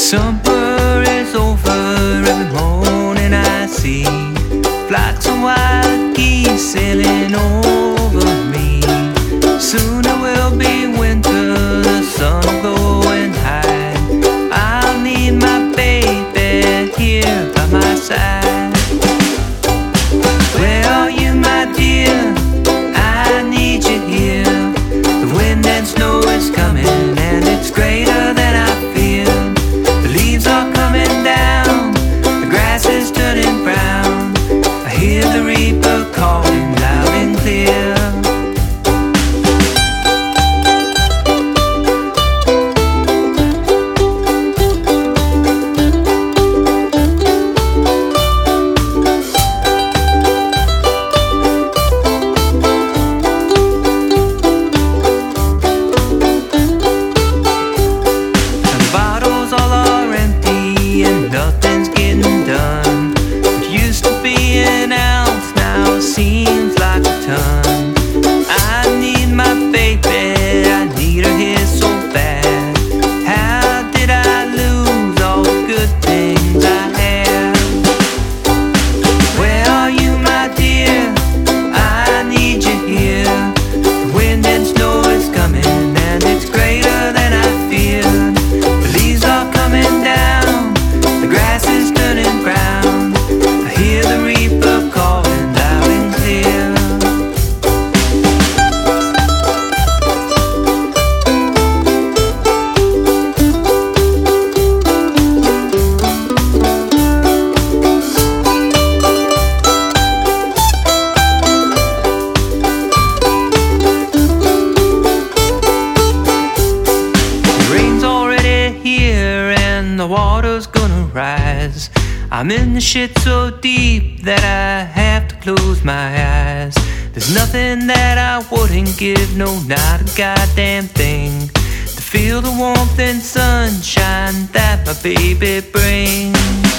Summer is over, every morning I see flocks of wild geese sailing on. water's gonna rise. I'm in the shit so deep that I have to close my eyes. There's nothing that I wouldn't give, no, not a goddamn thing. To feel the warmth and sunshine that my baby brings.